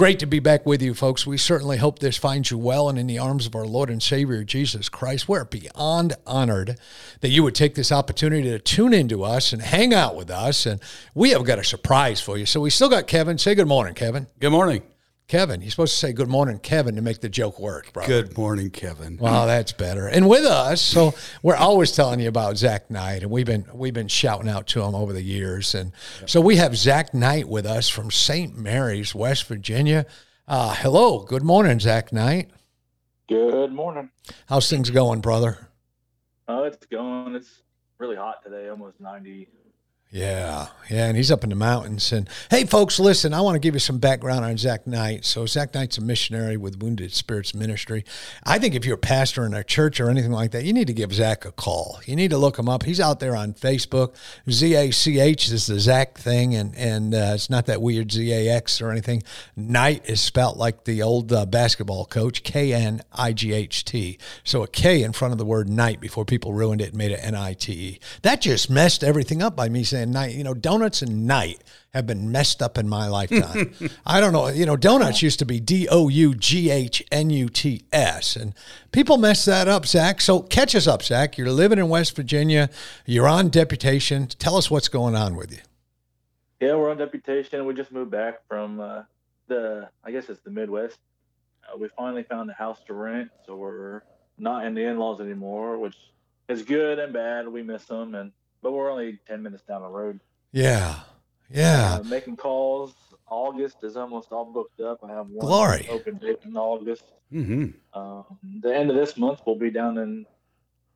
Great to be back with you, folks. We certainly hope this finds you well and in the arms of our Lord and Savior, Jesus Christ. We're beyond honored that you would take this opportunity to tune into us and hang out with us. And we have got a surprise for you. So we still got Kevin. Say good morning, Kevin. Good morning. Kevin. You're supposed to say good morning, Kevin, to make the joke work, bro. Good morning, Kevin. Well, that's better. And with us, so we're always telling you about Zach Knight, and we've been we've been shouting out to him over the years. And so we have Zach Knight with us from St. Mary's, West Virginia. Uh, hello, good morning, Zach Knight. Good morning. How's things going, brother? Oh, it's going. It's really hot today, almost 90. Yeah, yeah, and he's up in the mountains. And hey, folks, listen, I want to give you some background on Zach Knight. So, Zach Knight's a missionary with Wounded Spirits Ministry. I think if you're a pastor in a church or anything like that, you need to give Zach a call. You need to look him up. He's out there on Facebook. Z A C H is the Zach thing, and and uh, it's not that weird Z A X or anything. Knight is spelt like the old uh, basketball coach, K N I G H T. So a K in front of the word Knight before people ruined it and made it N I T E. That just messed everything up by me saying night. You know, donuts and night have been messed up in my lifetime. I don't know. You know, donuts used to be D O U G H N U T S, and people mess that up, Zach. So catch us up, Zach. You're living in West Virginia. You're on deputation. Tell us what's going on with you. Yeah, we're on deputation. We just moved back from uh, the, I guess it's the Midwest. Uh, we finally found a house to rent, so we're not in the in-laws anymore, which is good and bad. We miss them, and but we're only ten minutes down the road. Yeah, yeah. Uh, making calls. August is almost all booked up. I have one Glory. open date in August. Mm-hmm. Um, the end of this month, we'll be down in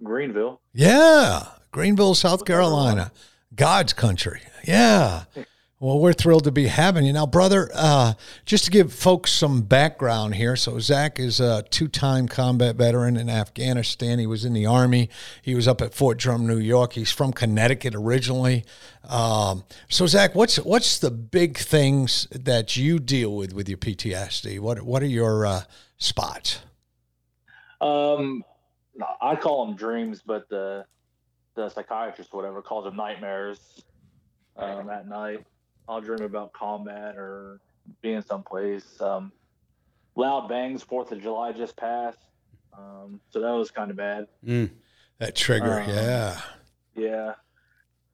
Greenville. Yeah, Greenville, South Carolina, God's country. Yeah. Well, we're thrilled to be having you now, brother. Uh, just to give folks some background here. So, Zach is a two-time combat veteran in Afghanistan. He was in the army. He was up at Fort Drum, New York. He's from Connecticut originally. Um, so, Zach, what's what's the big things that you deal with with your PTSD? What what are your uh, spots? Um, I call them dreams, but the the psychiatrist, whatever, calls them nightmares. Um, at night, I'll dream about combat or being someplace. Um, loud bangs. Fourth of July just passed, um, so that was kind of bad. Mm. That trigger, Um, yeah. Yeah,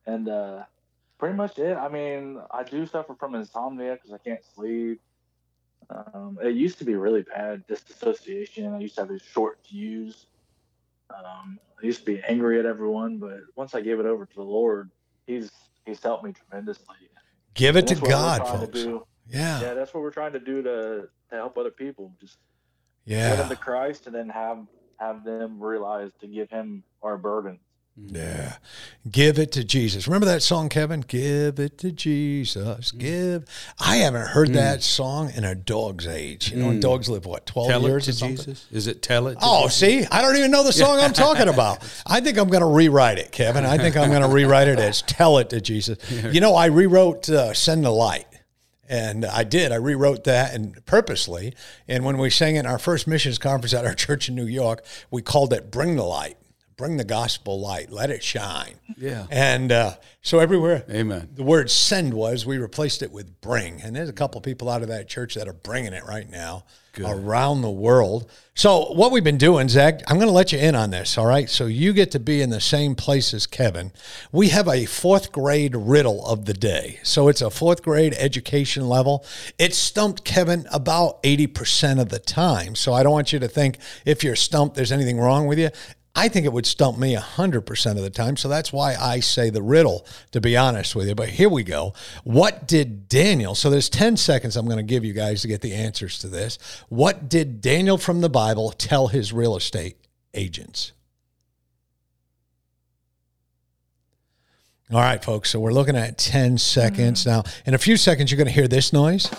and uh, pretty much it. I mean, I do suffer from insomnia because I can't sleep. Um, it used to be really bad, disassociation. I used to have these short fuse. Um, I used to be angry at everyone, but once I gave it over to the Lord, He's He's helped me tremendously. Give it to that's what we're God, trying to folks. Yeah, Yeah, that's what we're trying to do to, to help other people. Just yeah. them to Christ, and then have have them realize to give Him our burden. Mm-hmm. Yeah. Give it to Jesus. Remember that song, Kevin? Give it to Jesus. Mm-hmm. Give. I haven't heard mm. that song in a dog's age. You know, and mm. dogs live, what, 12 Tell it years to or? Jesus. Is it tell it? To Oh, Jesus? see, I don't even know the song I'm talking about. I think I'm going to rewrite it, Kevin. I think I'm going to rewrite it as "Tell It to Jesus." You know, I rewrote uh, "Send the Light," and I did. I rewrote that and purposely. And when we sang it in our first missions conference at our church in New York, we called it "Bring the Light." Bring the gospel light, let it shine. Yeah. And uh, so everywhere Amen. the word send was, we replaced it with bring. And there's a couple people out of that church that are bringing it right now around the world. So, what we've been doing, Zach, I'm going to let you in on this, all right? So, you get to be in the same place as Kevin. We have a fourth grade riddle of the day. So, it's a fourth grade education level. It stumped Kevin about 80% of the time. So, I don't want you to think if you're stumped, there's anything wrong with you. I think it would stump me 100% of the time. So that's why I say the riddle, to be honest with you. But here we go. What did Daniel, so there's 10 seconds I'm going to give you guys to get the answers to this. What did Daniel from the Bible tell his real estate agents? All right, folks. So we're looking at 10 seconds. Mm-hmm. Now, in a few seconds, you're going to hear this noise.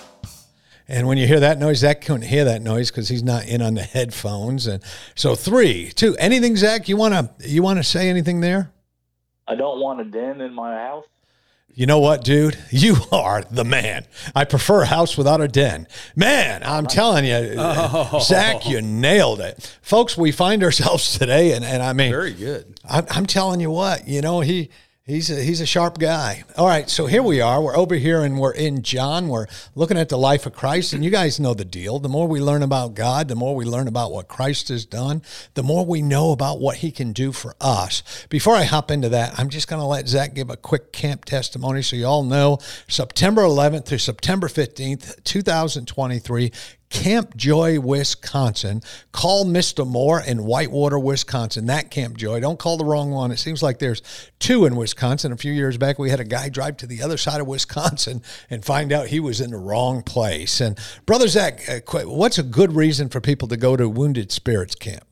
And when you hear that noise, Zach couldn't hear that noise because he's not in on the headphones. And so three, two, anything, Zach? You wanna you wanna say anything there? I don't want a den in my house. You know what, dude? You are the man. I prefer a house without a den. Man, I'm telling you, Oh. Zach, you nailed it. Folks, we find ourselves today, and, and I mean, Very good. I'm, I'm telling you what, you know, he he's a, he's a sharp guy. All right, so here we are. We're over here and we're in John. We're looking at the life of Christ, and you guys know the deal. The more we learn about God, the more we learn about what Christ has done, the more we know about what he can do for us. Before I hop into that, I'm just going to let Zach give a quick camp testimony so you all know September 11th through September 15th, 2023. Camp Joy, Wisconsin. Call Mr. Moore in Whitewater, Wisconsin. That Camp Joy. Don't call the wrong one. It seems like there's two in Wisconsin. A few years back, we had a guy drive to the other side of Wisconsin and find out he was in the wrong place. And Brother Zach, uh, what's a good reason for people to go to Wounded Spirits Camp?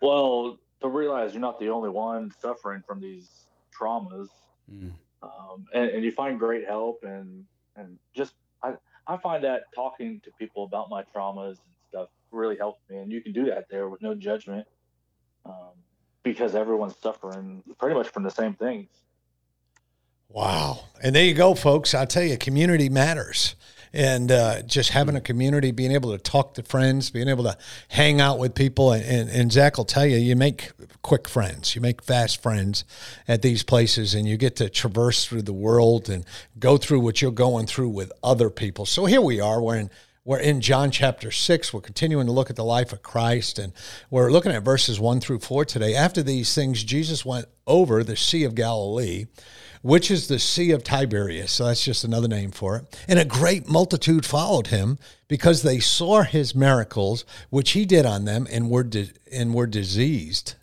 Well, to realize you're not the only one suffering from these traumas, Mm. um, and, and you find great help, and and just I find that talking to people about my traumas and stuff really helps me, and you can do that there with no judgment, um, because everyone's suffering pretty much from the same things. Wow. And there you go, folks. I tell you, community matters. And uh, just having a community, being able to talk to friends, being able to hang out with people. And, and, and Zach will tell you, you make quick friends, you make fast friends at these places, and you get to traverse through the world and go through what you're going through with other people. So here we are. We're in we're in John chapter 6. We're continuing to look at the life of Christ, and we're looking at verses 1 through 4 today. After these things, Jesus went over the Sea of Galilee, which is the Sea of Tiberias. So that's just another name for it. And a great multitude followed him because they saw his miracles, which he did on them, and were, di- and were diseased.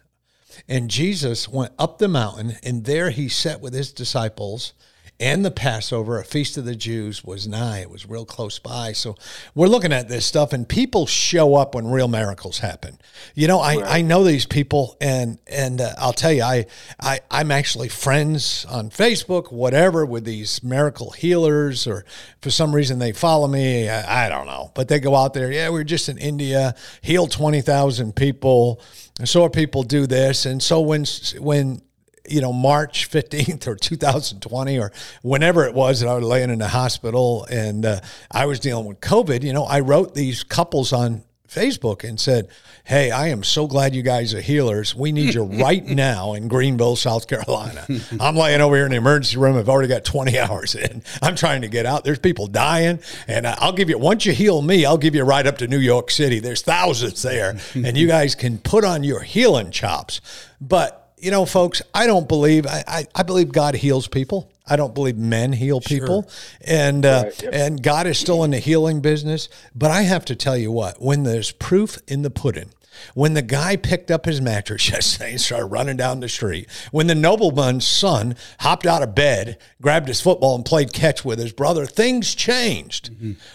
And Jesus went up the mountain, and there he sat with his disciples. And the Passover, a feast of the Jews, was nigh. It was real close by. So we're looking at this stuff, and people show up when real miracles happen. You know, I, I know these people, and and uh, I'll tell you, I, I I'm actually friends on Facebook, whatever, with these miracle healers, or for some reason they follow me. I, I don't know, but they go out there. Yeah, we we're just in India, healed twenty thousand people. I saw people do this, and so when when you know March fifteenth or two thousand twenty or whenever it was that I was laying in the hospital and uh, I was dealing with COVID, you know, I wrote these couples on Facebook and said, Hey, I am so glad you guys are healers. We need you right now in Greenville, South Carolina. I'm laying over here in the emergency room. I've already got 20 hours in. I'm trying to get out. There's people dying. And I'll give you, once you heal me, I'll give you a ride up to New York City. There's thousands there. and you guys can put on your healing chops. But, you know, folks, I don't believe, I, I, I believe God heals people. I don't believe men heal people, and uh, Right, yep. and God is still in the healing business. But I have to tell you what: when there's proof in the pudding, when the guy picked up his mattress yesterday and started running down the street, when the nobleman's son hopped out of bed, grabbed his football, and played catch with his brother, things changed.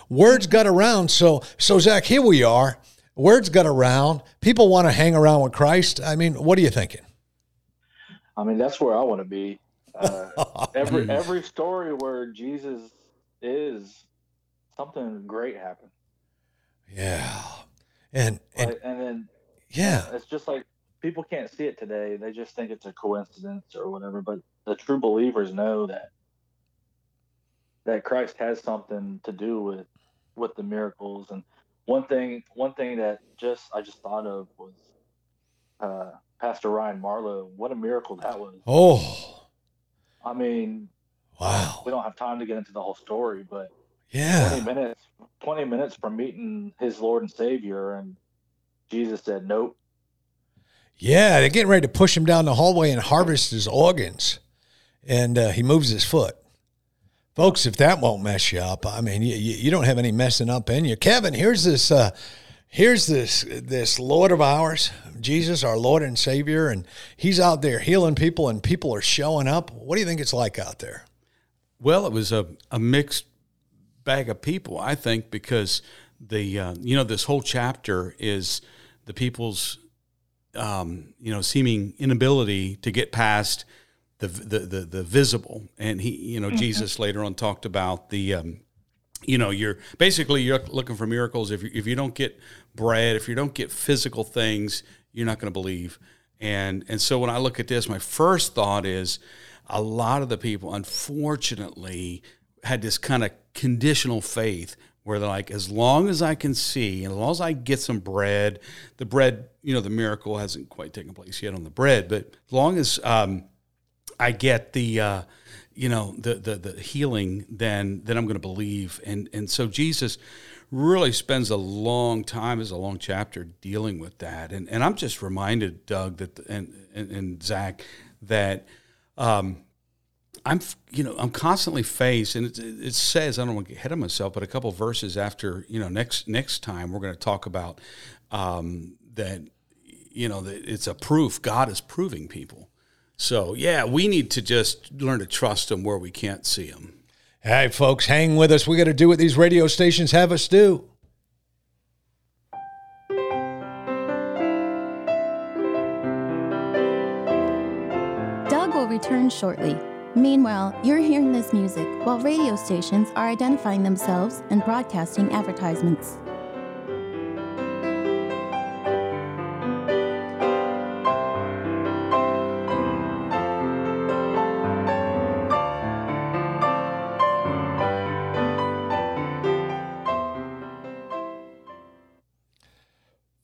Words got around. So so Zach, here we are. Words got around. People want to hang around with Christ. I mean, what are you thinking? I mean, that's where I want to be. Uh, every every story where Jesus is, something great happened. Yeah, and and Right? And then yeah, it's just like people can't see it today. They just think it's a coincidence or whatever. But the true believers know that that Christ has something to do with with the miracles. And one thing, one thing that just I just thought of was uh, Pastor Ryan Marlowe. What a miracle that was! oh I mean, wow, we don't have time to get into the whole story, but yeah. 20 minutes 20 minutes from meeting his lord and savior and jesus said nope Yeah, they're getting ready to push him down the hallway and harvest his organs, and uh, he moves his foot. Folks, if that won't mess you up, I mean, you, you you don't have any messing up in you. Kevin, here's this, uh, here's this this Lord of ours, Jesus, our Lord and Savior, and He's out there healing people, and people are showing up. What do you think it's like out there? Well, it was a, a mixed bag of people, I think, because the uh, you know this whole chapter is the people's um, you know seeming inability to get past the the the, the visible, and he you know Jesus later on talked about the um, you know, you're basically you're looking for miracles. If you, if you don't get bread, if you don't get physical things, you're not going to believe. And and so when I look at this, my first thought is a lot of the people, unfortunately, had this kind of conditional faith where they're like, as long as I can see, and as long as I get some bread, the bread, you know, the miracle hasn't quite taken place yet on the bread, but as long as um, I get the, uh, you know, the, the the healing, then then I'm going to believe. And and so Jesus really spends a long time as a long chapter dealing with that. And and I'm just reminded, Doug, that and and, and Zach, that. Um, I'm, you know, I'm constantly faced, and it, it, says I don't want to get ahead of myself, but a couple verses after, you know, next next time we're going to talk about um, that, you know, that it's a proof God is proving people. So yeah, we need to just learn to trust them where we can't see them. Hey, folks, hang with us. We got to do what these radio stations have us do. Doug will return shortly. Meanwhile, you're hearing this music while radio stations are identifying themselves and broadcasting advertisements.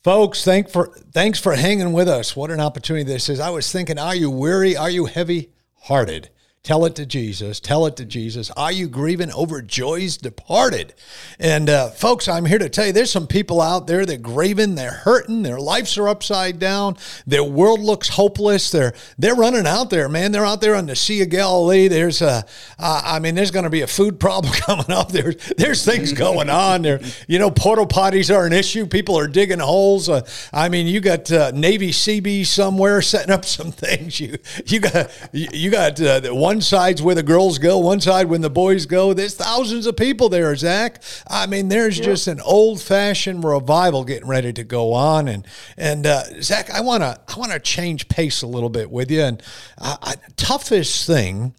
Folks, thank for thanks for hanging with us. What an opportunity this is. I was thinking, are you weary? Are you heavy hearted? Tell it to Jesus. Tell it to Jesus. Are you grieving over joys departed? And uh, folks, I'm here to tell you there's some people out there that grieving, they're hurting, their lives are upside down, their world looks hopeless. They're they're running out there, man. They're out there on the Sea of Galilee. There's a, uh, I mean, there's going to be a food problem coming up. There's there's things going on there. You know, porta potties are an issue. People are digging holes. Uh, I mean, you got uh, Navy CB somewhere setting up some things. You you got you got uh, one one side's where the girls go, one side when the boys go. There's thousands of people there, Zach. I mean, there's yeah. just an old fashioned revival getting ready to go on. And and uh, Zach, I wanna I wanna change pace a little bit with you. And uh, I, toughest thing,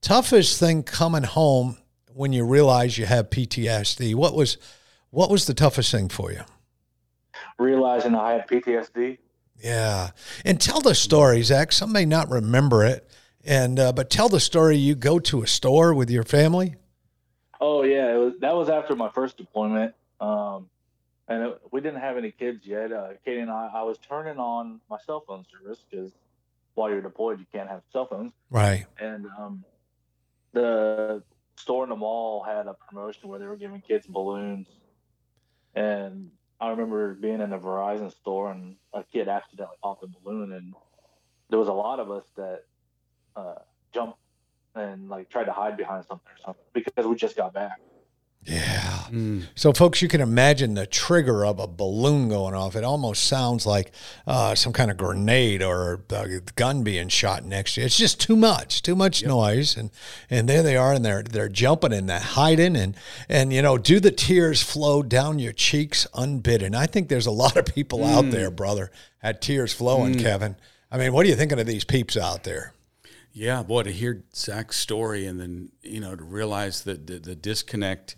toughest thing coming home when you realize you have PTSD. What was what was the toughest thing for you? Realizing I had PTSD. Yeah. And tell the story, Zach. Some may not remember it. And uh, but tell the story. You go to a store with your family. Oh yeah, it was that was after my first deployment, um, and it, we didn't have any kids yet. Uh, Katie and I, I was turning on my cell phone service because while you're deployed, you can't have cell phones. Right. And um, the store in the mall had a promotion where they were giving kids balloons, and I remember being in a Verizon store and a kid accidentally popped a balloon, and there was a lot of us that uh, jump and like try to hide behind something or something because we just got back. Yeah. Mm. So, folks, you can imagine the trigger of a balloon going off. It almost sounds like uh, some kind of grenade or a gun being shot next to you. It's just too much, too much yep. noise, and and there they are, and they're they're jumping and they're hiding, and and you know, do the tears flow down your cheeks unbidden? I think there's a lot of people mm. out there, brother, had tears flowing. Mm. Kevin, I mean, what are you thinking of these peeps out there? Yeah, boy, to hear Zach's story and then you know to realize that the, the disconnect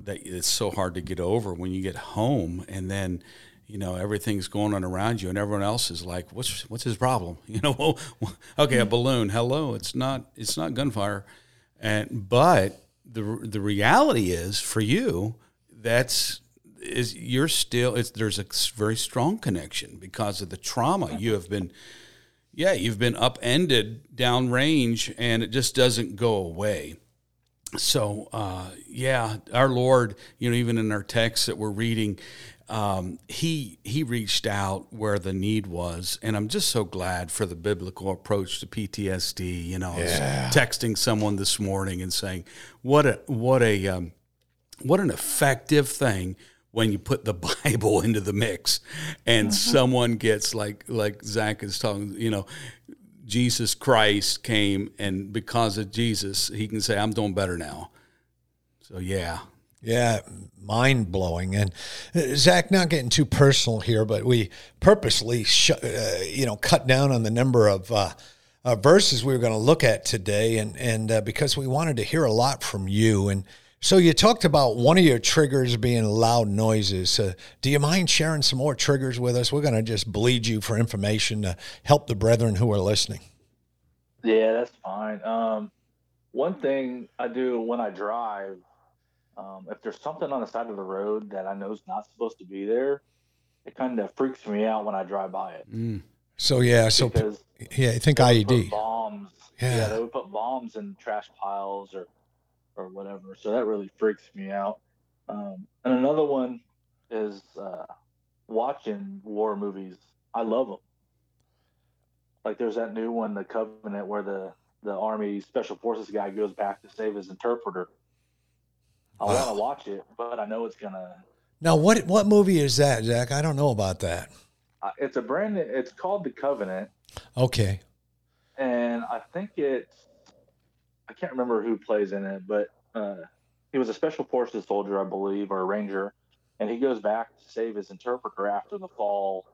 that it's so hard to get over when you get home, and then you know everything's going on around you, and everyone else is like, "What's what's his problem?" You know, well, okay, a mm-hmm. balloon. Hello, it's not it's not gunfire, and but the the reality is for you that's is you're still it's there's a very strong connection because of the trauma you have been yeah, you've been upended downrange and it just doesn't go away. So, uh, yeah, our Lord, you know, even in our texts that we're reading, um, he he reached out where the need was, and I'm just so glad for the biblical approach to PTSD. You know, yeah. texting someone this morning and saying, "What a what a um, what an effective thing when you put the Bible into the mix and mm-hmm. someone gets like like Zach is talking, you know, Jesus Christ came and because of Jesus, he can say, I'm doing better now. So yeah. Yeah, mind blowing. And uh, Zach, not getting too personal here, but we purposely, sh- uh, you know, cut down on the number of uh, uh, verses we were going to look at today, and and uh, because we wanted to hear a lot from you, and So you talked about one of your triggers being loud noises. Uh, do you mind sharing some more triggers with us? We're going to just bleed you for information to help the brethren who are listening. Yeah, that's fine. Um, one thing I do when I drive, um, if there's something on the side of the road that I know is not supposed to be there, it kind of freaks me out when I drive by it. Mm. So yeah, so Because yeah, I think they would put IED. bombs. Yeah. Yeah. they would put bombs in trash piles or or whatever. So that really freaks me out. Um, and another one is uh, watching war movies. I love them. Like there's that new one, The Covenant, where the the Army Special Forces guy goes back to save his interpreter. I Wow. want to watch it, but I know it's gonna. Now, what what movie is that, Zach? I don't know about that. Uh, it's a brand. It's called The Covenant. Okay. and I think it's I can't remember who plays in it, but uh, he was a special forces soldier, I believe, or a ranger, and he goes back to save his interpreter after the fall.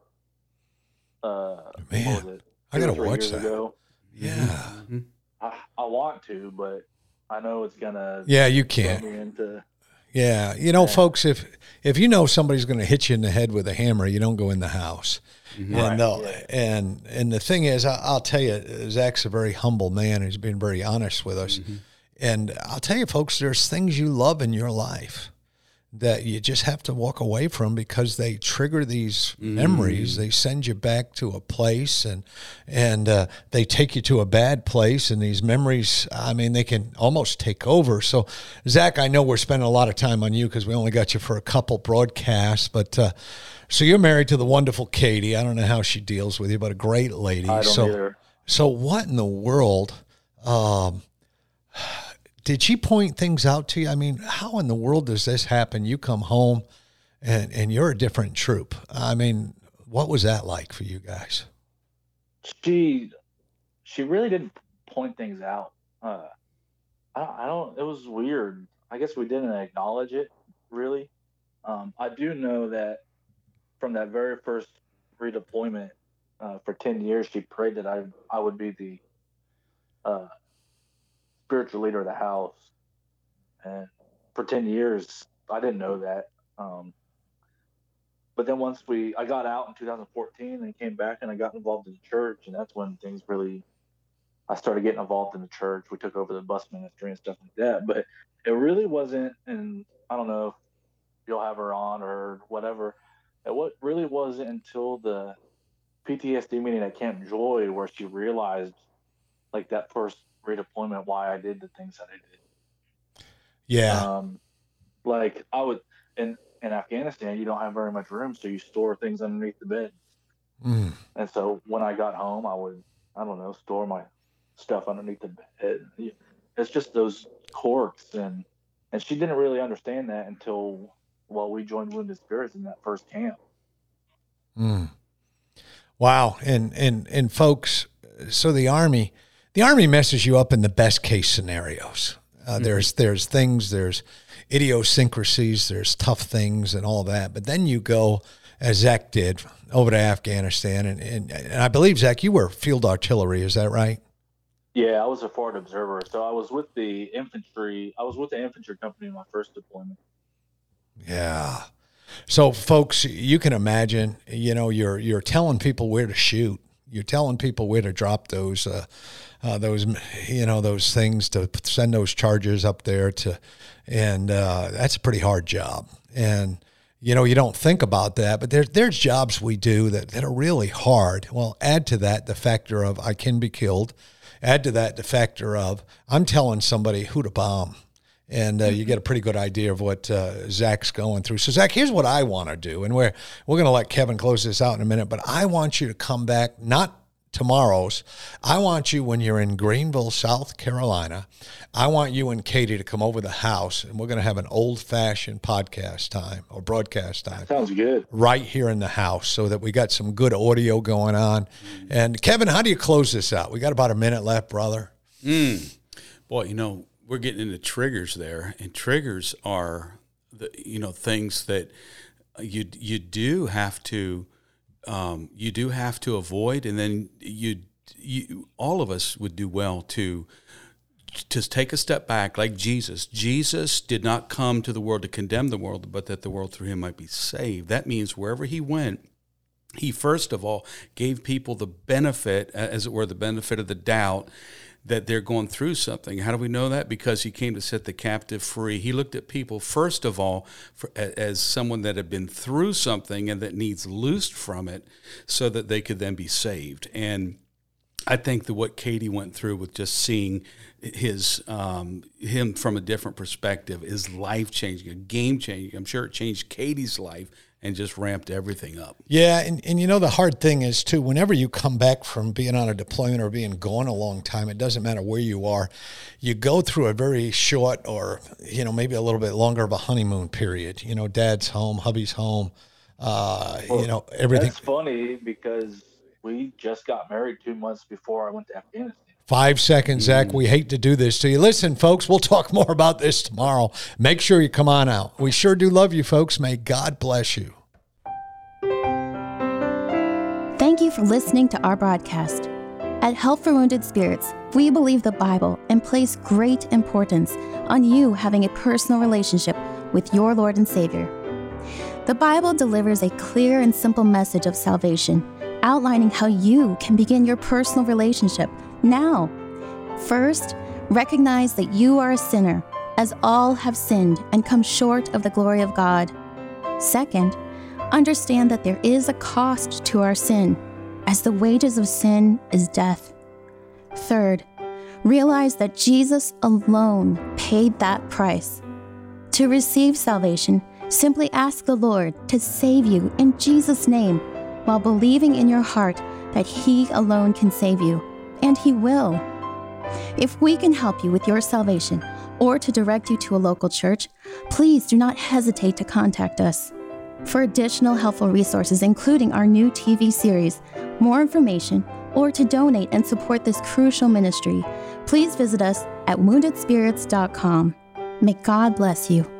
Uh, Man, what was it? I gotta watch that. Ago. Yeah. Mhm. I, I want to, but I know it's gonna Yeah, you can't. me into. Yeah, you know, Yeah. folks, if if you know somebody's going to hit you in the head with a hammer, you don't go in the house. Mhm. And Right, and and the thing is, I, I'll tell you, Zach's a very humble man. He's been very honest with us. Mm-hmm. And I'll tell you, folks, there's things you love in your life that you just have to walk away from because they trigger these Mm-hmm. memories. They send you back to a place, and and uh, they take you to a bad place. And these memories, I mean, they can almost take over. So, Zach, I know we're spending a lot of time on you because we only got you for a couple broadcasts, but. Uh, so you're married to the wonderful Katie. I don't know how she deals with you, but a great lady. I don't so, either. so what in the world? Um, did she point things out to you? I mean, how in the world does this happen? You come home, and and you're a different troop. I mean, what was that like for you guys? She, she really didn't point things out. Uh, I, don't- I don't. It was weird. I guess we didn't acknowledge it really. Um, I do know that from that very first redeployment uh, for ten years, she prayed that I I would be the uh, spiritual leader of the house, and for ten years I didn't know that. Um, but then once we I got out in 2014 and came back and I got involved in the church, and that's when things really I started getting involved in the church. We took over the bus ministry and stuff like that, but it really wasn't. And I don't know if you'll have her on or whatever. It what really wasn't until the PTSD meeting at Camp Joy where she realized, like that first redeployment, why I did the things that I did. Yeah, Um, like I would in in Afghanistan, you don't have very much room, so you store things underneath the bed. Mm. And so when I got home, I would I don't know store my stuff underneath the bed. It's just those corks and and she didn't really understand that until well we joined Wounded Spirits in that first camp. Mm. Wow, and and and folks, so the army, the army messes you up in the best case scenarios. Uh, There's there's things, there's idiosyncrasies, there's tough things and all that. But then you go, as Zach did, over to Afghanistan, and and, and I believe Zach, you were field artillery. Is that right? Yeah, I was a forward observer, so I was with the infantry. I was with the infantry company in my first deployment. Yeah. So, folks, you can imagine. You know, you're you're telling people where to shoot. You're telling people where to drop those, uh, uh, those, you know, those things to send those charges up there to, and uh, that's a pretty hard job. And you know, you don't think about that, but there's there's jobs we do that that are really hard. Well, add to that the factor of I can be killed. Add to that the factor of I'm telling somebody who to bomb and uh, you get a pretty good idea of what uh, Zach's going through. So, Zach, here's what I want to do, and we're we're going to let Kevin close this out in a minute. But I want you to come back, not tomorrow's. I want you when you're in Greenville, South Carolina. I want you and Katie to come over the house, and we're going to have an old fashioned podcast time or broadcast time Sounds good. right here in the house, so that we got some good audio going on. And Kevin, how do you close this out? We got about a minute left, brother. Mm. Boy, you know, we're getting into triggers there, and triggers are the you know things that you you do have to um, you do have to avoid, and then you you all of us would do well to to take a step back like Jesus. Jesus did not come to the world to condemn the world, but that the world through him might be saved. That means wherever he went, he first of all gave people the benefit, as it were, the benefit of the doubt that they're going through something. How do we know that? Because he came to set the captive free. He looked at people, first of all, for, as someone that had been through something and that needs loosed from it so that they could then be saved. And I think that what Katie went through with just seeing his um, him from a different perspective is life changing, a game changing. I'm sure it changed Katie's life and just ramped everything up. Yeah, and, and you know the hard thing is too, whenever you come back from being on a deployment or being gone a long time, it doesn't matter where you are, you go through a very short or you know maybe a little bit longer of a honeymoon period. You know, dad's home, hubby's home, uh, well, you know everything. It's funny because we just got married two months before I went to Afghanistan. Five seconds, Zach. Mm. We hate to do this to you. Listen, folks, we'll talk more about this tomorrow. Make sure you come on out. We sure do love you, folks. May God bless you. Thank you for listening to our broadcast. At Help for Wounded Spirits, we believe the Bible and place great importance on you having a personal relationship with your Lord and Savior. The Bible delivers a clear and simple message of salvation, outlining how you can begin your personal relationship now. First, recognize that you are a sinner, as all have sinned and come short of the glory of God. Second, understand that there is a cost to our sin, as the wages of sin is death. Third, realize that Jesus alone paid that price. To receive salvation, simply ask the Lord to save you in Jesus' name while believing in your heart that He alone can save you and He will. If we can help you with your salvation or to direct you to a local church, please do not hesitate to contact us. For additional helpful resources, including our new TV series, more information, or to donate and support this crucial ministry, please visit us at woundedspirits.com. May God bless you.